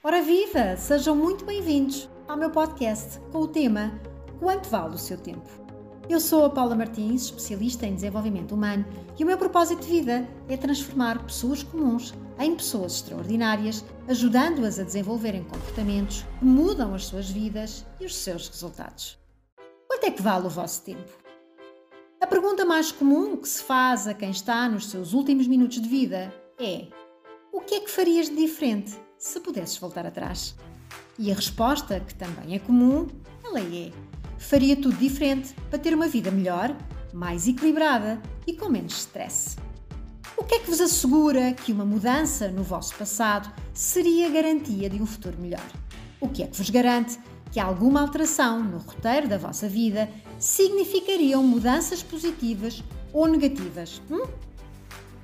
Ora viva! Sejam muito bem-vindos ao meu podcast com o tema Quanto vale o seu tempo? Eu sou a Paula Martins, especialista em desenvolvimento humano, e o meu propósito de vida é transformar pessoas comuns em pessoas extraordinárias, ajudando-as a desenvolverem comportamentos que mudam as suas vidas e os seus resultados. Quanto é que vale o vosso tempo? A pergunta mais comum que se faz a quem está nos seus últimos minutos de vida é: o que é que farias de diferente se pudesses voltar atrás? E a resposta, que também é comum, ela é: faria tudo diferente para ter uma vida melhor, mais equilibrada e com menos stress. O que é que vos assegura que uma mudança no vosso passado seria garantia de um futuro melhor? O que é que vos garante que alguma alteração no roteiro da vossa vida significariam mudanças positivas ou negativas? Hum?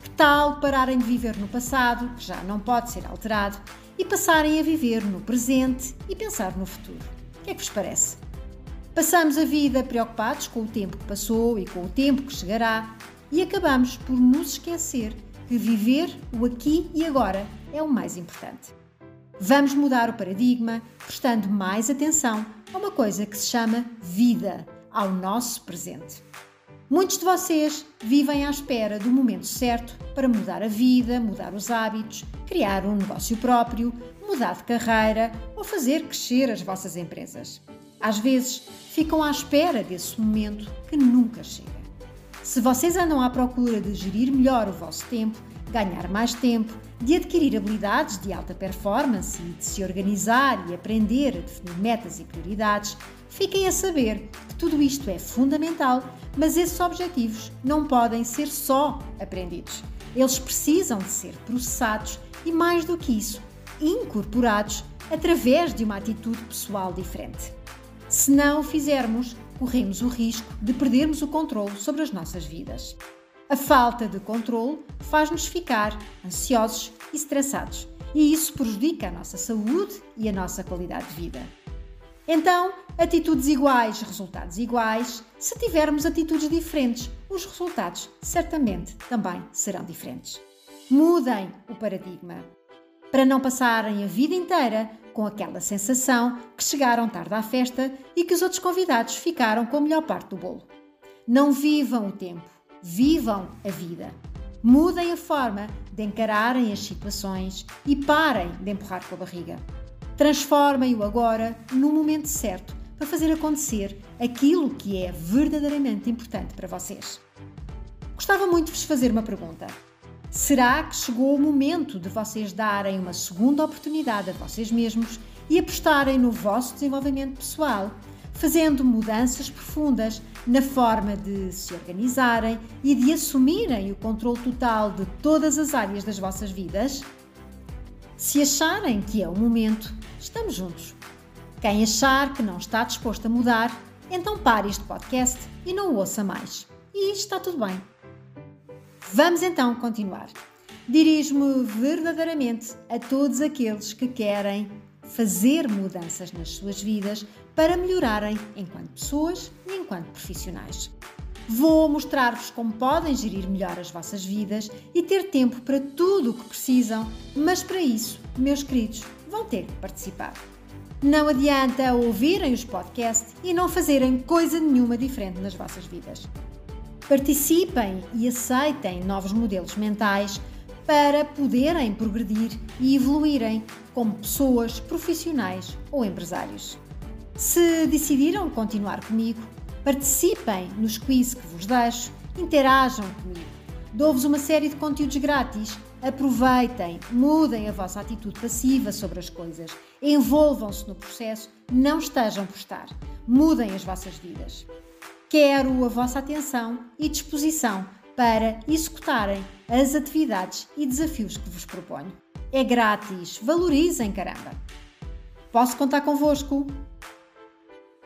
Que tal pararem de viver no passado, que já não pode ser alterado, e passarem a viver no presente e pensar no futuro. O que é que vos parece? Passamos a vida preocupados com o tempo que passou e com o tempo que chegará e acabamos por nos esquecer que viver o aqui e agora é o mais importante. Vamos mudar o paradigma prestando mais atenção a uma coisa que se chama vida, ao nosso presente. Muitos de vocês vivem à espera do momento certo para mudar a vida, mudar os hábitos, criar um negócio próprio, mudar de carreira ou fazer crescer as vossas empresas. Às vezes, ficam à espera desse momento que nunca chega. Se vocês andam à procura de gerir melhor o vosso tempo, ganhar mais tempo, de adquirir habilidades de alta performance e de se organizar e aprender a definir metas e prioridades, fiquem a saber que tudo isto é fundamental, mas esses objetivos não podem ser só aprendidos. Eles precisam de ser processados e, mais do que isso, incorporados através de uma atitude pessoal diferente. Se não o fizermos, corremos o risco de perdermos o controle sobre as nossas vidas. A falta de controle faz-nos ficar ansiosos e estressados, e isso prejudica a nossa saúde e a nossa qualidade de vida. Então, atitudes iguais, resultados iguais. Se tivermos atitudes diferentes, os resultados certamente também serão diferentes. Mudem o paradigma para não passarem a vida inteira com aquela sensação que chegaram tarde à festa e que os outros convidados ficaram com a melhor parte do bolo. Não vivam o tempo, vivam a vida. Mudem a forma de encararem as situações e parem de empurrar com a barriga. Transformem-o agora no momento certo para fazer acontecer aquilo que é verdadeiramente importante para vocês. Gostava muito de vos fazer uma pergunta. Será que chegou o momento de vocês darem uma segunda oportunidade a vocês mesmos e apostarem no vosso desenvolvimento pessoal, fazendo mudanças profundas na forma de se organizarem e de assumirem o controle total de todas as áreas das vossas vidas? Se acharem que é o momento, estamos juntos. Quem achar que não está disposto a mudar, então pare este podcast e não o ouça mais. E está tudo bem. Vamos então continuar. Dirijo-me verdadeiramente a todos aqueles que querem fazer mudanças nas suas vidas para melhorarem enquanto pessoas e enquanto profissionais. Vou mostrar-vos como podem gerir melhor as vossas vidas e ter tempo para tudo o que precisam, mas para isso, meus queridos, vão ter que participar. Não adianta ouvirem os podcasts e não fazerem coisa nenhuma diferente nas vossas vidas. Participem e aceitem novos modelos mentais para poderem progredir e evoluírem como pessoas, profissionais ou empresários. Se decidiram continuar comigo, Participem nos quiz que vos deixo, interajam comigo. Dou-vos uma série de conteúdos grátis. Aproveitem, mudem a vossa atitude passiva sobre as coisas, envolvam-se no processo, não estejam por estar. Mudem as vossas vidas. Quero a vossa atenção e disposição para executarem as atividades e desafios que vos proponho. É grátis, valorizem, caramba! Posso contar convosco?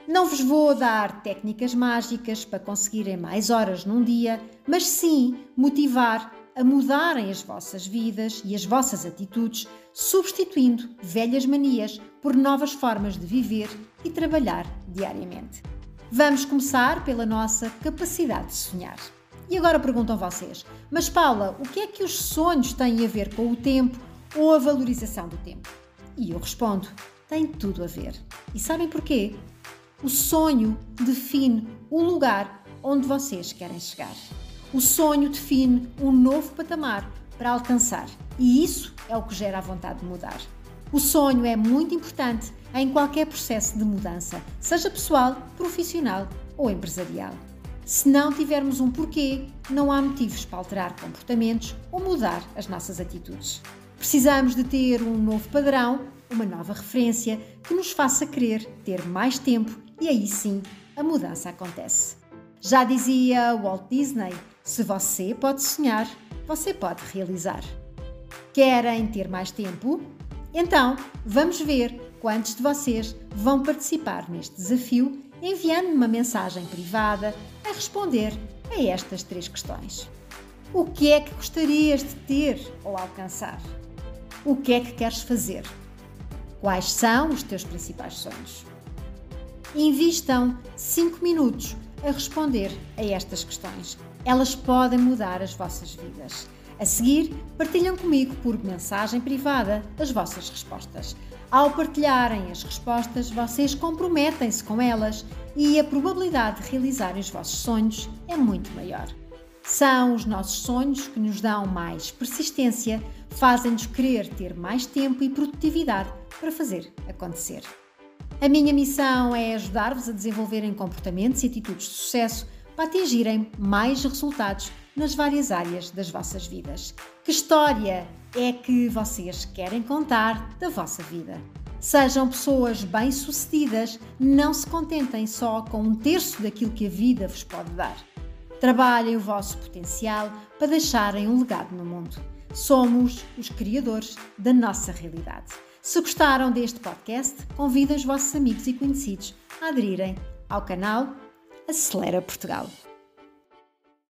Não vos vou dar técnicas mágicas para conseguirem mais horas num dia, mas sim motivar a mudarem as vossas vidas e as vossas atitudes, substituindo velhas manias por novas formas de viver e trabalhar diariamente. Vamos começar pela nossa capacidade de sonhar. E agora perguntam vocês: Mas Paula, o que é que os sonhos têm a ver com o tempo ou a valorização do tempo? E eu respondo: tem tudo a ver. E sabem porquê? O sonho define o lugar onde vocês querem chegar. O sonho define um novo patamar para alcançar e isso é o que gera a vontade de mudar. O sonho é muito importante em qualquer processo de mudança, seja pessoal, profissional ou empresarial. Se não tivermos um porquê, não há motivos para alterar comportamentos ou mudar as nossas atitudes. Precisamos de ter um novo padrão, uma nova referência que nos faça querer ter mais tempo e aí sim a mudança acontece. Já dizia Walt Disney: se você pode sonhar, você pode realizar. Querem ter mais tempo? Então, vamos ver quantos de vocês vão participar neste desafio enviando-me uma mensagem privada a responder a estas três questões. O que é que gostarias de ter ou alcançar? O que é que queres fazer? Quais são os teus principais sonhos? Invistam 5 minutos a responder a estas questões. Elas podem mudar as vossas vidas. A seguir, partilham comigo por mensagem privada as vossas respostas. Ao partilharem as respostas, vocês comprometem-se com elas e a probabilidade de realizarem os vossos sonhos é muito maior. São os nossos sonhos que nos dão mais persistência, fazem-nos querer ter mais tempo e produtividade para fazer acontecer. A minha missão é ajudar-vos a desenvolverem comportamentos e atitudes de sucesso para atingirem mais resultados nas várias áreas das vossas vidas. Que história é que vocês querem contar da vossa vida? Sejam pessoas bem-sucedidas, não se contentem só com um terço daquilo que a vida vos pode dar. Trabalhem o vosso potencial para deixarem um legado no mundo. Somos os criadores da nossa realidade. Se gostaram deste podcast, convidem os vossos amigos e conhecidos a aderirem ao canal Acelera Portugal.